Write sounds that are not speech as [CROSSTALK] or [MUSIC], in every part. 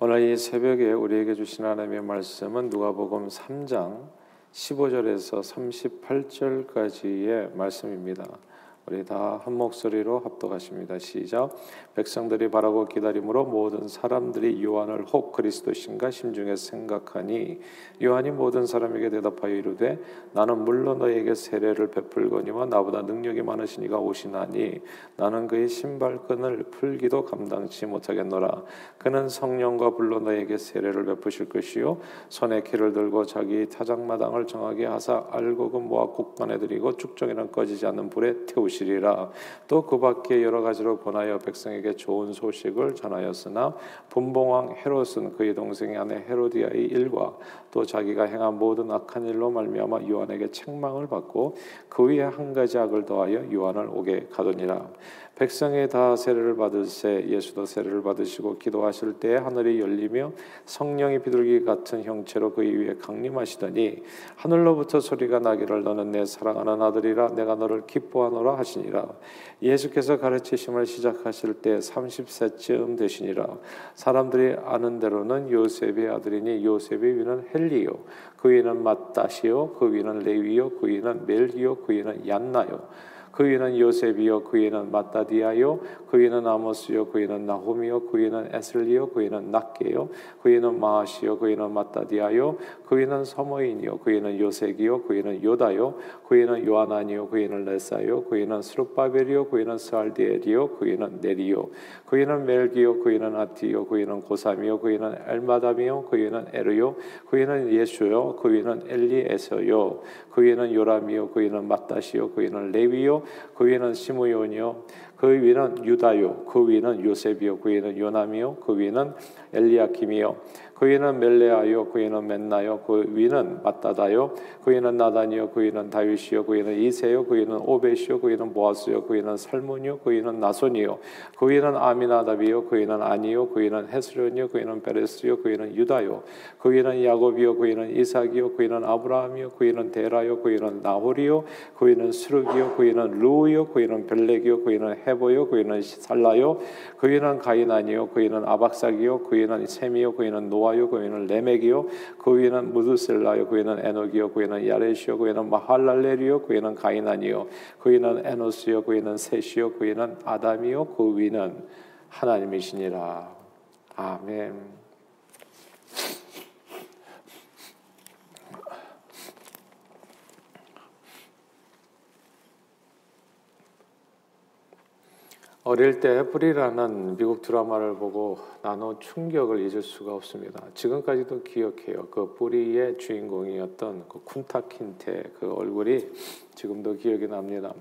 오늘 이 새벽에 우리에게 주신 하나님의 말씀은 누가복음 3장 15절에서 38절까지의 말씀입니다. 우리 다 한 목소리로 합독하십니다. 시작. 백성들이 바라고 기다림으로 모든 사람들이 요한을 혹 그리스도신가 심중에 생각하니 요한이 모든 사람에게 대답하여 이르되 나는 물론 너에게 세례를 베풀거니와 나보다 능력이 많으시니가 오시나니 나는 그의 신발끈을 풀기도 감당치 못하겠노라. 그는 성령과 불로 너에게 세례를 베푸실 것이요 손에 키를 들고 자기 타작마당을 정하게 하사 알곡은 모아 국간에 들이고 축정에는 꺼지지 않는 불에 태우시 것이리라. 또 그 밖에 여러 가지로 권하여 백성에게 좋은 소식을 전하였으나 분봉왕 헤롯은 그의 동생의 아내 헤로디아의 일과 또 자기가 행한 모든 악한 일로 말미암아 요한에게 책망을 받고 그 위에 한 가지 악을 더하여 요한을 오게 가더니라 백성이 다 세례를 받을새 예수도 세례를 받으시고 기도하실 때 하늘이 열리며 성령이 비둘기 같은 형체로 그의 위에 강림하시더니 하늘로부터 소리가 나기를 너는 내 사랑하는 아들이라 내가 너를 기뻐하노라 하시니라. 예수께서 가르치심을 시작하실 때 30세쯤 되시니라. 사람들이 아는 대로는 요셉의 아들이니 요셉의 위는 헬리요. 그 위는 마따시요. 그 위는 레위요. 그 위는 멜기요. 그 위는 얀나요 그 위는 요셉이요 그 위는 마따디아요 그 위는 아모스요 그 위는 나홈이요 그 위는 에슬리요 그 위는 낙게요 그 위는 마하시요 그 위는 마따디아요 그 위는 서모인이요 그 위는 요색이요 그 위는 요다요 그 위는 요하나니요 그 위는 레사요 그 위는 스룹바벨이요 그 위는 스알디엘이요 그 위는 네리요 그 위는 멜기요 그 위는 아티요 그 위는 고삼이요 그 위는 엘마담이요 그 위는 에르요 그 위는 예수요 그 위는 엘리에서요 그 위는 요람이요 그 위는 마따시요 그 위는 레위요 그 위는 시므온이요 그 위는 유다요 그 위는 요셉이요 그 위는 요남이요 그 위는 엘리야킴이요 그 위는 멜레아요 그 위는 맨나요 그 위는 마따다요 그 위는 나단이요 그 위는 다윗이요 그 위는 이세요 그 위는 오벳이요 그 위는 보아스요 그 위는 살몬이요 그 위는 나손이요 그 위는 아미나답이요 그 위는 아니요 그 위는 헤스론이요 그 위는 베레스요 그 위는 유다요 그 위는 야곱이요 그 위는 이삭이요 그 위는 아브라함이요 그 위는 데라요 그 위는 나홀이요 그 위는 스룹이요 그 위는 루이요 그 위는 벨렉이요 그 위는 헤보요 그 위는 살라요 그 위는 가이나니요 그 위는 아박삭이요 그 위는 셈이요 그 위는 노아 노아요. 그 위는 레멕이요. 그 위는 무드셀라요. 그 위는 에녹이요. 그 위는 야레시요. 그 위는 마할랄레리요. 그 위는 가이난이요. 그 위는 에노스요. 그 위는 셋이요. 그 위는 아담이요. 그 위는 하나님이시니라. 아멘. 어릴 때 애플이라는 미국 드라마를 보고 나눈 충격을 잊을 수가 없습니다. 지금까지도 기억해요. 그 뿌리의 주인공이었던 그 쿤타 킨테 그 얼굴이 지금도 기억이 납니다.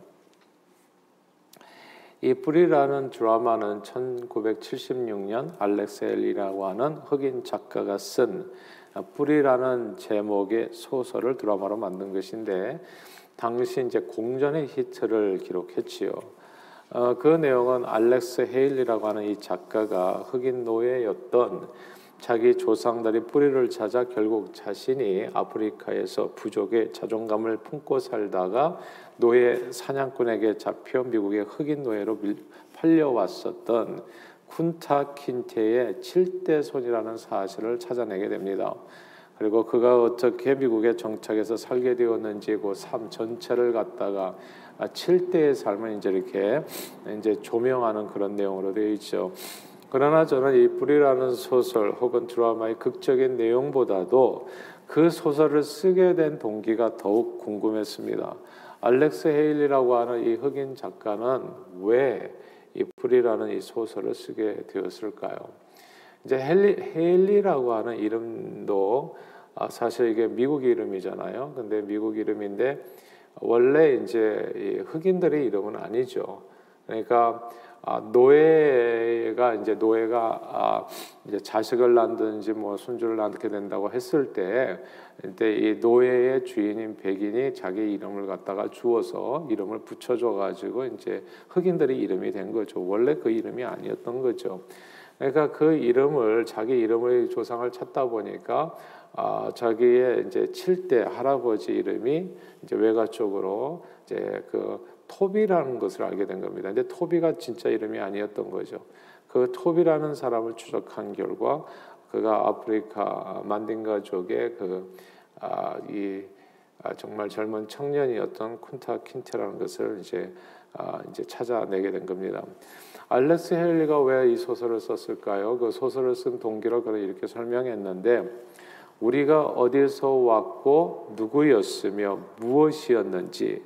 이 뿌리라는 드라마는 1976년 알렉스 엘리라고 하는 흑인 작가가 쓴 뿌리라는 제목의 소설을 드라마로 만든 것인데 당시 이제 공전의 히트를 기록했지요. 어, 그 내용은 알렉스 헤일리라고 하는 이 작가가 흑인 노예였던 자기 조상들이 뿌리를 찾아 결국 자신이 아프리카에서 부족의 자존감을 품고 살다가 노예 사냥꾼에게 잡혀 미국의 흑인 노예로 팔려왔었던 쿤타 킨테의 7대 손이라는 사실을 찾아내게 됩니다. 그리고 그가 어떻게 미국에 정착해서 살게 되었는지 그 삶 전체를 갖다가 7대의 삶을 이제 이렇게 이제 조명하는 그런 내용으로 되어 있죠. 그러나 저는 이 뿌리라는 소설 혹은 드라마의 극적인 내용보다도 그 소설을 쓰게 된 동기가 더욱 궁금했습니다. 알렉스 헤일리라고 하는 이 흑인 작가는 왜 이 뿌리라는 이 소설을 쓰게 되었을까요? 이제 헤일리라고 하는 이름도 아, 사실 이게 미국 이름이잖아요. 근데 미국 이름인데 원래 이제 흑인들의 이름은 아니죠. 그러니까 아, 노예가 이제 노예가 아, 이제 자식을 낳든지 뭐 손주를 낳게 된다고 했을 때, 그때 이 노예의 주인인 백인이 자기 이름을 갖다가 주어서 이름을 붙여줘 가지고 이제 흑인들의 이름이 된 거죠. 원래 그 이름이 아니었던 거죠. 그러니까 그 이름을 자기 이름의 조상을 찾다 보니까 아, 자기의 이제 7대 할아버지 이름이 이제 외가 쪽으로 이제 그 토비라는 것을 알게 된 겁니다. 근데 토비가 진짜 이름이 아니었던 거죠. 그 토비라는 사람을 추적한 결과 그가 아프리카 만딩가족의 그이 아, 아, 정말 젊은 청년이었던 쿤타 킨테라는 것을 이제 아, 이제 찾아내게 된 겁니다. 알렉스 헬리가 왜 이 소설을 썼을까요? 그 소설을 쓴 동기를 그는 이렇게 설명했는데 우리가 어디서 왔고 누구였으며 무엇이었는지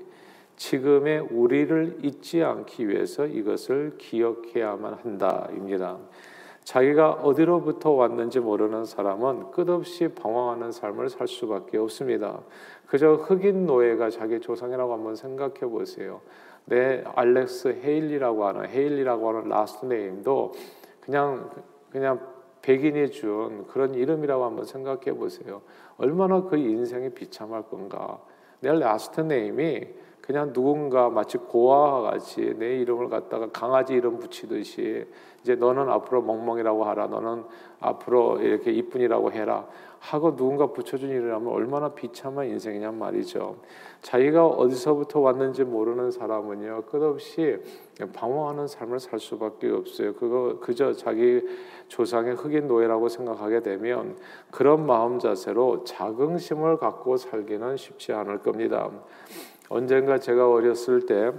지금의 우리를 잊지 않기 위해서 이것을 기억해야만 한다입니다. 자기가 어디로부터 왔는지 모르는 사람은 끝없이 방황하는 삶을 살 수밖에 없습니다. 그저 흑인 노예가 자기 조상이라고 한번 생각해 보세요. 내 알렉스 헤일리라고 하는 헤일리라고 하는 last name도 그냥 그냥 백인이 준 그런 이름이라고 한번 생각해 보세요. 얼마나 그 인생이 비참할 건가. 내 last name이 그냥 누군가 마치 고아와 같이 내 이름을 갖다가 강아지 이름 붙이듯이 이제 너는 앞으로 멍멍이라고 하라. 너는 앞으로 이렇게 이쁜이라고 해라. 하고 누군가 붙여준 일이라면 얼마나 비참한 인생이냔 말이죠. 자기가 어디서부터 왔는지 모르는 사람은요 끝없이 방황하는 삶을 살 수밖에 없어요. 그거 그저 자기 조상의 흑인 노예라고 생각하게 되면 그런 마음 자세로 자긍심을 갖고 살기는 쉽지 않을 겁니다. 언젠가 제가 어렸을 때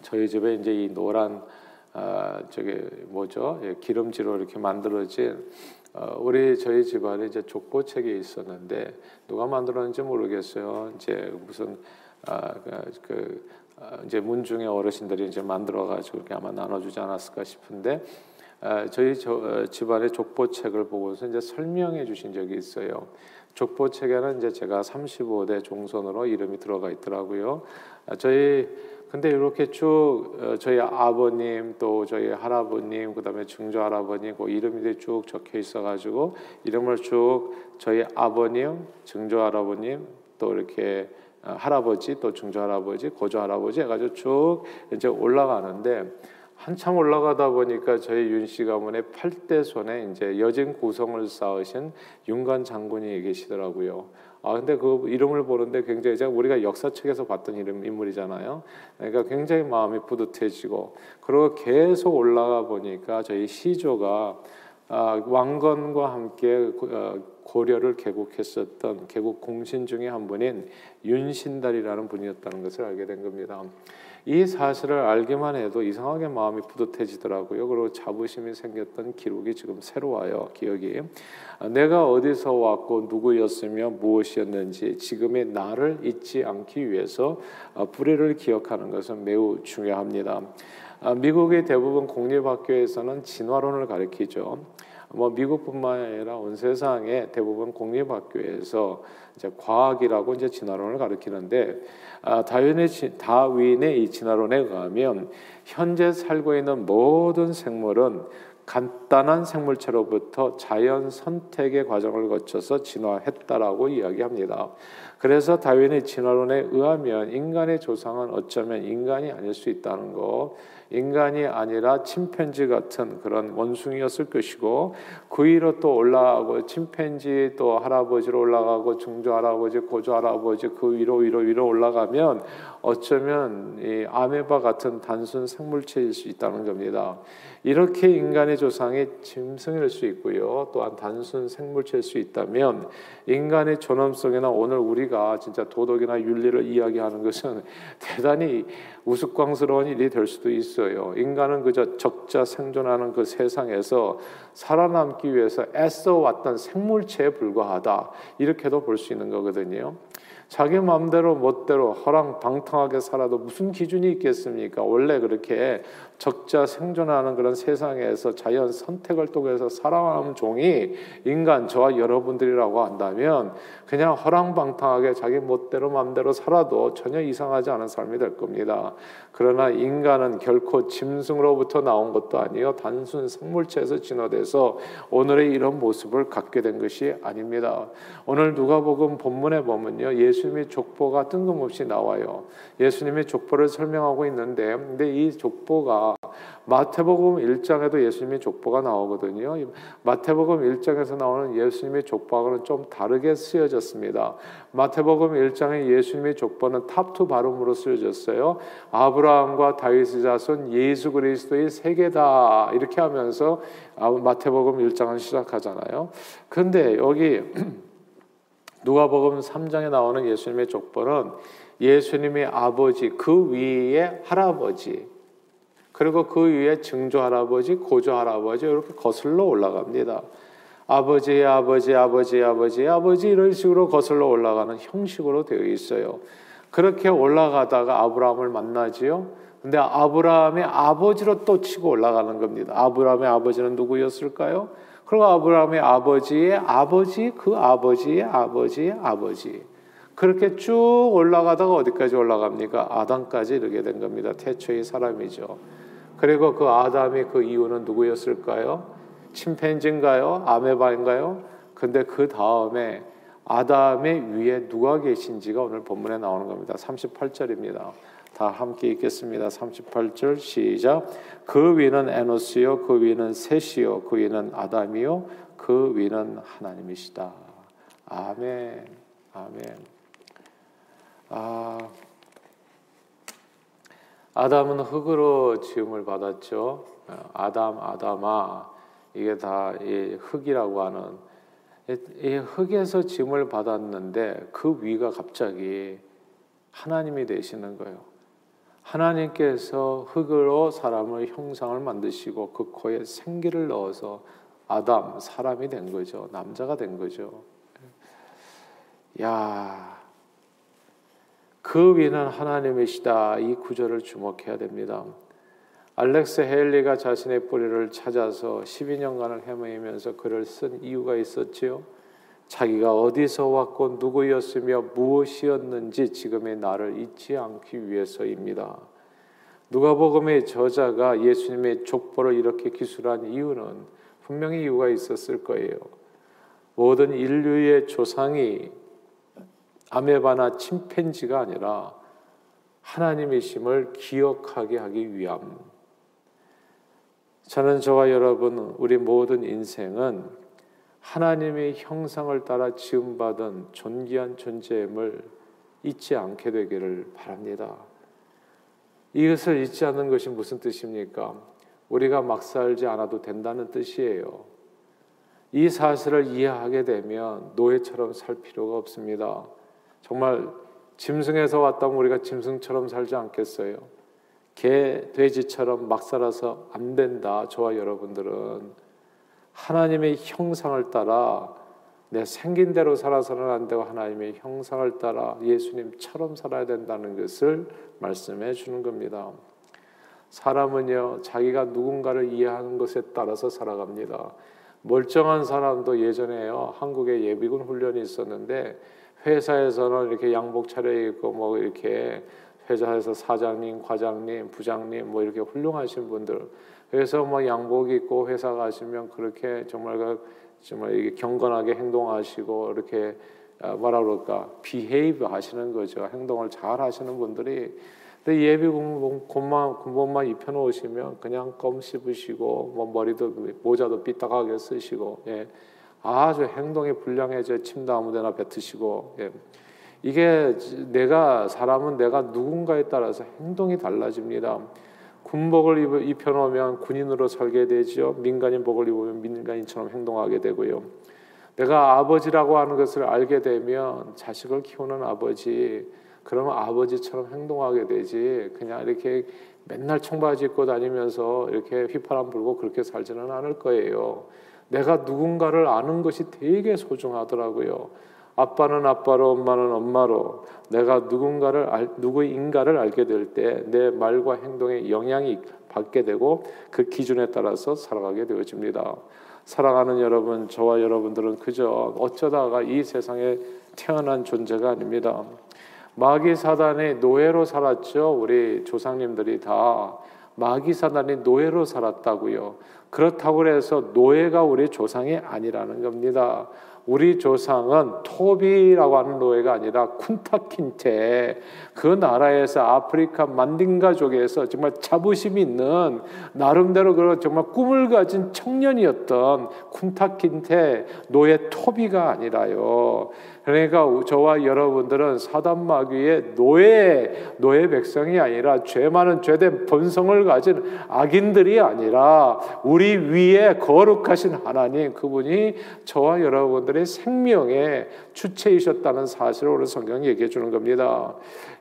저희 집에 이제 이 노란 아, 저게 뭐죠? 예, 기름지로 이렇게 만들어진 어, 우리 저희 집안에 이제 족보책이 있었는데 누가 만들었는지 모르겠어요. 이제 무슨 아, 그, 그 아, 이제 문중의 어르신들이 이제 만들어 가지고 이렇게 아마 나눠주지 않았을까 싶은데 아, 저희 저, 어, 집안의 족보책을 보고서 이제 설명해 주신 적이 있어요. 족보 책에는 이제 제가 35대 종손으로 이름이 들어가 있더라고요. 아, 저희 근데 이렇게 쭉 어, 저희 아버님 또 저희 할아버님 그다음에 증조 할아버님 그 이름이 쭉 적혀 있어가지고 이름을 쭉 저희 아버님 증조 할아버님 또 이렇게 어, 할아버지 또 증조 할아버지 고조 할아버지 해가지고 쭉 이제 올라가는데 한참 올라가다 보니까 저희 윤씨 가문의 8대 손에 이제 여진 구성을 쌓으신 윤관 장군이 계시더라고요. 아 근데 그 이름을 보는데 굉장히 제가 우리가 역사책에서 봤던 이름 인물이잖아요. 그러니까 굉장히 마음이 뿌듯해지고 그리고 계속 올라가 보니까 저희 시조가 아, 왕건과 함께 어, 고려를 개국했었던 개국 공신 중에 한 분인 윤신달이라는 분이었다는 것을 알게 된 겁니다. 이 사실을 알기만 해도 이상하게 마음이 뿌듯해지더라고요. 그리고 자부심이 생겼던 기록이 지금 새로워요. 기억이. 내가 어디서 왔고 누구였으며 무엇이었는지 지금의 나를 잊지 않기 위해서 어, 불의를 기억하는 것은 매우 중요합니다. 아, 미국의 대부분 공립학교에서는 진화론을 가르치죠. 뭐 미국뿐만 아니라 온 세상의 대부분 공립학교에서 이제 과학이라고 이제 진화론을 가르치는데 아, 다윈의 다윈의 이 진화론에 의하면 현재 살고 있는 모든 생물은 간단한 생물체로부터 자연 선택의 과정을 거쳐서 진화했다라고 이야기합니다. 그래서 다윈의 진화론에 의하면 인간의 조상은 어쩌면 인간이 아닐 수 있다는 거. 인간이 아니라 침팬지 같은 그런 원숭이였을 것이고 그 위로 또 올라가고 침팬지 또 할아버지로 올라가고 중조 할아버지 고조 할아버지 그 위로 위로 위로 올라가면 어쩌면 이 아메바 같은 단순 생물체일 수 있다는 겁니다. 이렇게 인간의 조상이 짐승일 수 있고요. 또한 단순 생물체일 수 있다면 인간의 존엄성이나 오늘 우리 가 진짜 도덕이나 윤리를 이야기하는 것은 [LAUGHS] 대단히 우스꽝스러운 일이 될 수도 있어요. 인간은 그저 적자 생존하는 그 세상에서 살아남기 위해서 애써 왔던 생물체에 불과하다. 이렇게도 볼 수 있는 거거든요. 자기 마음대로 멋대로 허랑 방탕하게 살아도 무슨 기준이 있겠습니까? 원래 그렇게 적자 생존하는 그런 세상에서 자연 선택을 통해서 살아가는 종이 인간 저와 여러분들이라고 한다면 그냥 허랑방탕하게 자기 멋대로 마음대로 살아도 전혀 이상하지 않은 삶이 될 겁니다. 그러나 인간은 결코 짐승으로부터 나온 것도 아니요 단순 생물체에서 진화돼서 오늘의 이런 모습을 갖게 된 것이 아닙니다. 오늘 누가복음 본문에 보면요 예수님의 족보가 뜬금없이 나와요. 예수님의 족보를 설명하고 있는데 근데 이 족보가 마태복음 1장에도 예수님의 족보가 나오거든요. 마태복음 1장에서 나오는 예수님의 족보하고는 좀 다르게 쓰여졌습니다. 마태복음 1장의 예수님의 족보는 탑투 발음으로 쓰여졌어요. 아브라함과 다윗의 자손 예수 그리스도의 세계다 이렇게 하면서 아, 마태복음 1장을 시작하잖아요. 근데 여기 [CLEARS THROAT] 누가복음 3장에 나오는 예수님의 족보는 예수님의 아버지 그 위에 할아버지 그리고 그 위에 증조 할아버지, 고조 할아버지 이렇게 거슬러 올라갑니다. 아버지, 아버지, 아버지, 아버지, 아버지 이런 식으로 거슬러 올라가는 형식으로 되어 있어요. 그렇게 올라가다가 아브라함을 만나지요. 근데 아브라함의 아버지로 또 치고 올라가는 겁니다. 아브라함의 아버지는 누구였을까요? 그리고 아브라함의 아버지의 아버지, 그 아버지의 아버지의 아버지. 그렇게 쭉 올라가다가 어디까지 올라갑니까? 아담까지 이르게 된 겁니다. 태초의 사람이죠. 그리고 그 아담이 그 이유는 누구였을까요? 침팬지인가요? 아메바인가요? 근데 그 다음에 아담의 위에 누가 계신지가 오늘 본문에 나오는 겁니다. 38절입니다. 다 함께 읽겠습니다. 38절 시작. 그 위는 에노스요, 그 위는 셋이요, 그 위는 아담이요, 그 위는 하나님이시다. 아멘, 아멘. 아, 아담은 흙으로 지음을 받았죠. 아담, 아담아, 이게 다 흙이라고 하는 이 흙에서 지음을 받았는데 그 위가 갑자기 하나님이 되시는 거예요. 하나님께서 흙으로 사람을 형상을 만드시고 그 코에 생기를 넣어서 아담 사람이 된 거죠. 남자가 된 거죠. 야, 그 위는 하나님이시다. 이 구절을 주목해야 됩니다. 알렉스 헤일리가 자신의 뿌리를 찾아서 12년간을 헤매면서 글을 쓴 이유가 있었지요. 자기가 어디서 왔고 누구였으며 무엇이었는지 지금의 나를 잊지 않기 위해서입니다. 누가복음의 저자가 예수님의 족보를 이렇게 기술한 이유는 분명히 이유가 있었을 거예요. 모든 인류의 조상이 아메바나 침팬지가 아니라 하나님이심을 기억하게 하기 위함. 저는 저와 여러분 우리 모든 인생은 하나님의 형상을 따라 지음받은 존귀한 존재임을 잊지 않게 되기를 바랍니다. 이것을 잊지 않는 것이 무슨 뜻입니까? 우리가 막 살지 않아도 된다는 뜻이에요. 이 사실을 이해하게 되면 노예처럼 살 필요가 없습니다. 정말 짐승에서 왔다면 우리가 짐승처럼 살지 않겠어요? 개, 돼지처럼 막 살아서 안 된다. 저와 여러분들은 하나님의 형상을 따라 내 생긴 대로 살아서는 안 되고 하나님의 형상을 따라 예수님처럼 살아야 된다는 것을 말씀해 주는 겁니다. 사람은요, 자기가 누군가를 이해하는 것에 따라서 살아갑니다. 멀쩡한 사람도 예전에요, 한국에 예비군 훈련이 있었는데, 회사에서는 이렇게 양복 차려입고, 뭐 이렇게 회사에서 사장님, 과장님, 부장님, 뭐 이렇게 훌륭하신 분들, 그래서 뭐 양복 입고 회사 가시면 그렇게 정말 그 정말 이게 경건하게 행동하시고 이렇게 아, 뭐라 그럴까 비헤이브 하시는 거죠. 행동을 잘 하시는 분들이 근데 예비 군복만 군복만 입혀 놓으시면 그냥 껌 씹으시고 뭐 머리도 모자도 삐딱하게 쓰시고 예. 아주 행동이 불량해져 침도 아무데나 뱉으시고 예. 이게 내가 사람은 내가 누군가에 따라서 행동이 달라집니다. 군복을 입혀놓으면 군인으로 살게 되죠. 민간인복을 입으면 민간인처럼 행동하게 되고요. 내가 아버지라고 하는 것을 알게 되면 자식을 키우는 아버지, 그러면 아버지처럼 행동하게 되지. 그냥 이렇게 맨날 청바지 입고 다니면서 이렇게 휘파람 불고 그렇게 살지는 않을 거예요. 내가 누군가를 아는 것이 되게 소중하더라고요. 아빠는 아빠로 엄마는 엄마로 내가 누군가를 알, 누구인가를 알게 될 때 내 말과 행동에 영향이 받게 되고 그 기준에 따라서 살아가게 되어집니다. 사랑하는 여러분, 저와 여러분들은 그저 어쩌다가 이 세상에 태어난 존재가 아닙니다. 마귀 사단의 노예로 살았죠. 우리 조상님들이 다 마귀 사단의 노예로 살았다고요. 그렇다고 해서 노예가 우리 조상이 아니라는 겁니다. 우리 조상은 토비라고 하는 노예가 아니라 쿤타킨테 그 나라에서 아프리카 만딩가족에서 정말 자부심 있는 나름대로 그 정말 꿈을 가진 청년이었던 쿤타킨테 노예 토비가 아니라요. 그러니까 저와 여러분들은 사단 마귀의 노예 노예 백성이 아니라 죄 많은 죄된 본성을 가진 악인들이 아니라 우리 위에 거룩하신 하나님 그분이 저와 여러분들 의 생명의 주체이셨다는 사실을 오늘 성경이 얘기해 주는 겁니다.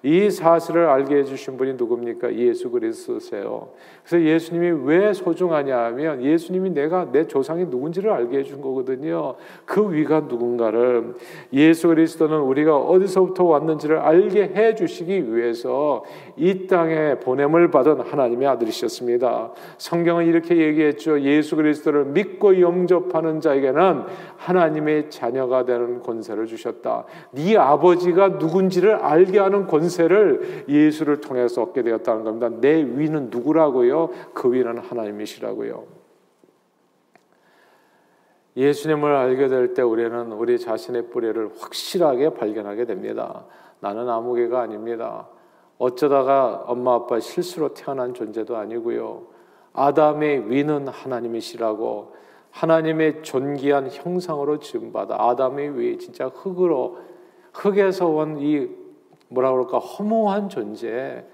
이 사실을 알게 해주신 분이 누굽니까? 예수 그리스도세요. 그래서 예수님이 왜 소중하냐 하면 예수님이 내가 내 조상이 누군지를 알게 해준 거거든요. 그 위가 누군가를 예수 그리스도는 우리가 어디서부터 왔는지를 알게 해주시기 위해서 이 땅에 보냄을 받은 하나님의 아들이셨습니다. 성경은 이렇게 얘기했죠. 예수 그리스도를 믿고 영접하는 자에게는 하나님의 자녀가 되는 권세를 주셨다. 네 아버지가 누군지를 알게 하는 권세를 예수를 통해서 얻게 되었다는 겁니다. 내 위는 누구라고요? 그 위는 하나님이시라고요. 예수님을 알게 될 때 우리는 우리 자신의 뿌리를 확실하게 발견하게 됩니다. 나는 아무개가 아닙니다. 어쩌다가 엄마 아빠 실수로 태어난 존재도 아니고요. 아담의 위는 하나님이시라고 하나님의 존귀한 형상으로 지음 받아 아담의 위 진짜 흙으로 흙에서 온 이 뭐라 그럴까 허무한 존재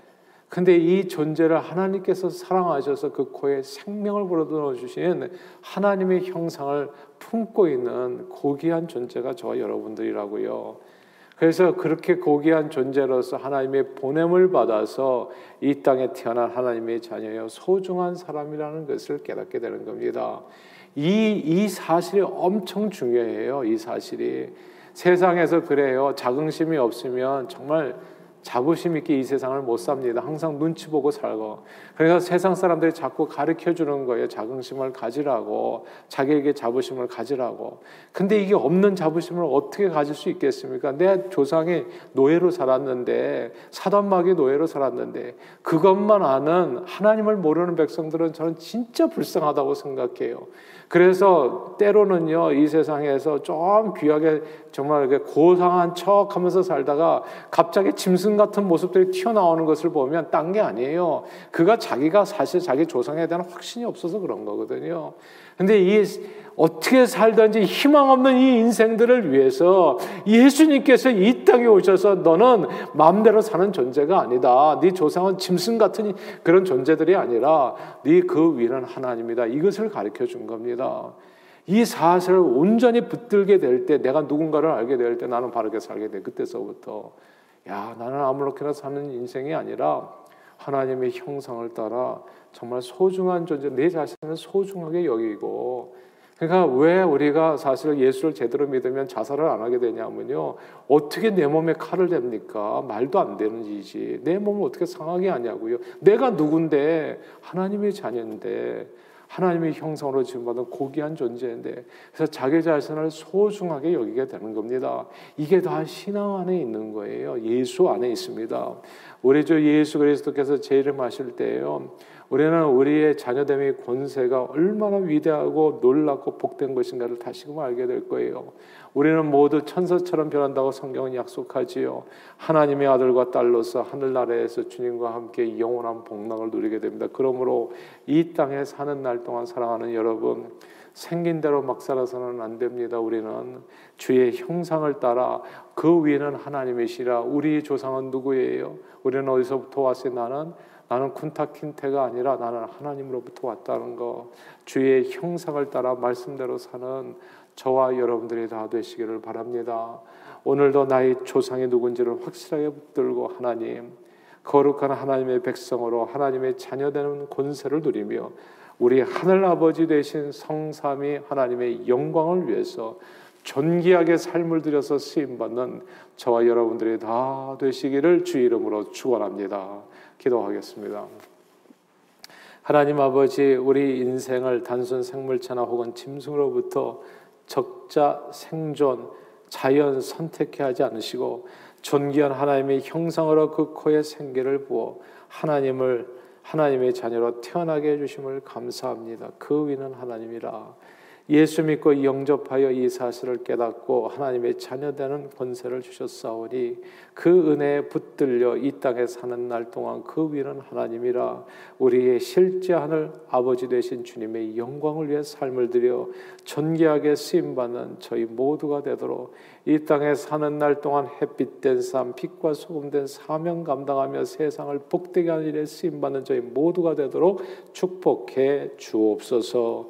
근데 이 존재를 하나님께서 사랑하셔서 그 코에 생명을 불어넣어 주신 하나님의 형상을 품고 있는 고귀한 존재가 저와 여러분들이라고요. 그래서 그렇게 고귀한 존재로서 하나님의 보냄을 받아서 이 땅에 태어난 하나님의 자녀여 소중한 사람이라는 것을 깨닫게 되는 겁니다. 이, 이 사실이 엄청 중요해요. 이 사실이. 세상에서 그래요. 자긍심이 없으면 정말 자부심 있게 이 세상을 못 삽니다. 항상 눈치 보고 살고. 그래서 세상 사람들이 자꾸 가르쳐 주는 거예요. 자긍심을 가지라고. 자기에게 자부심을 가지라고. 근데 이게 없는 자부심을 어떻게 가질 수 있겠습니까? 내 조상이 노예로 살았는데, 사단마귀 노예로 살았는데, 그것만 아는 하나님을 모르는 백성들은 저는 진짜 불쌍하다고 생각해요. 그래서 때로는요, 이 세상에서 좀 귀하게 정말 고상한 척 하면서 살다가 갑자기 짐승 같은 모습들이 튀어나오는 것을 보면 딴 게 아니에요. 그가 자기가 사실 자기 조상에 대한 확신이 없어서 그런 거거든요. 근데 이 어떻게 살든지 희망 없는 이 인생들을 위해서 예수님께서 이 땅에 오셔서 너는 마음대로 사는 존재가 아니다. 네 조상은 짐승 같은 그런 존재들이 아니라 네 그 위는 하나님이다. 이것을 가르쳐 준 겁니다. 이 사실을 온전히 붙들게 될 때, 내가 누군가를 알게 될 때 나는 바르게 살게 돼. 그때서부터 야 나는 아무렇게나 사는 인생이 아니라 하나님의 형상을 따라 정말 소중한 존재, 내 자신을 소중하게 여기고 그러니까 왜 우리가 사실 예수를 제대로 믿으면 자살을 안 하게 되냐면요. 어떻게 내 몸에 칼을 댑니까? 말도 안 되는 일이지. 내 몸을 어떻게 상하게 하냐고요. 내가 누군데 하나님의 자녀인데 하나님의 형상으로 지음받은 고귀한 존재인데 그래서 자기 자신을 소중하게 여기게 되는 겁니다. 이게 다 신앙 안에 있는 거예요. 예수 안에 있습니다. 우리 주 예수 그리스도께서 재림하실 때요. 우리는 우리의 자녀됨의 권세가 얼마나 위대하고 놀랍고 복된 것인가를 다시금 알게 될 거예요. 우리는 모두 천사처럼 변한다고 성경은 약속하지요. 하나님의 아들과 딸로서 하늘나라에서 주님과 함께 영원한 복락을 누리게 됩니다. 그러므로 이 땅에 사는 날 동안 사랑하는 여러분, 생긴 대로 막 살아서는 안 됩니다. 우리는 주의 형상을 따라 그 위에는 하나님이시라. 우리 조상은 누구예요? 우리는 어디서부터 왔어요? 나는 나는 쿤타킨테가 아니라 나는 하나님으로부터 왔다는 거. 주의 형상을 따라 말씀대로 사는 저와 여러분들이 다 되시기를 바랍니다. 오늘도 나의 조상이 누군지를 확실하게 붙들고 하나님 거룩한 하나님의 백성으로 하나님의 자녀되는 권세를 누리며 우리 하늘 아버지 되신 성삼이 하나님의 영광을 위해서 존귀하게 삶을 들여서 쓰임 받는 저와 여러분들이 다 되시기를 주 이름으로 축원합니다. 기도하겠습니다. 하나님 아버지, 우리 인생을 단순 생물체나 혹은 짐승으로부터 적자 생존, 자연 선택해 하지 않으시고 존귀한 하나님의 형상으로 그 코에 생기를 부어 하나님을 하나님의 자녀로 태어나게 해주심을 감사합니다. 그 위는 하나님이라. 예수 믿고 영접하여 이 사실을 깨닫고 하나님의 자녀되는 권세를 주셨사오니 그 은혜에 붙들려 이 땅에 사는 날 동안 그 위는 하나님이라 우리의 실제 하늘 아버지 되신 주님의 영광을 위해 삶을 들여 존귀하게 쓰임 받는 저희 모두가 되도록 이 땅에 사는 날 동안 햇빛된 삶, 빛과 소금된 사명 감당하며 세상을 복되게 하는 일에 쓰임 받는 저희 모두가 되도록 축복해 주옵소서.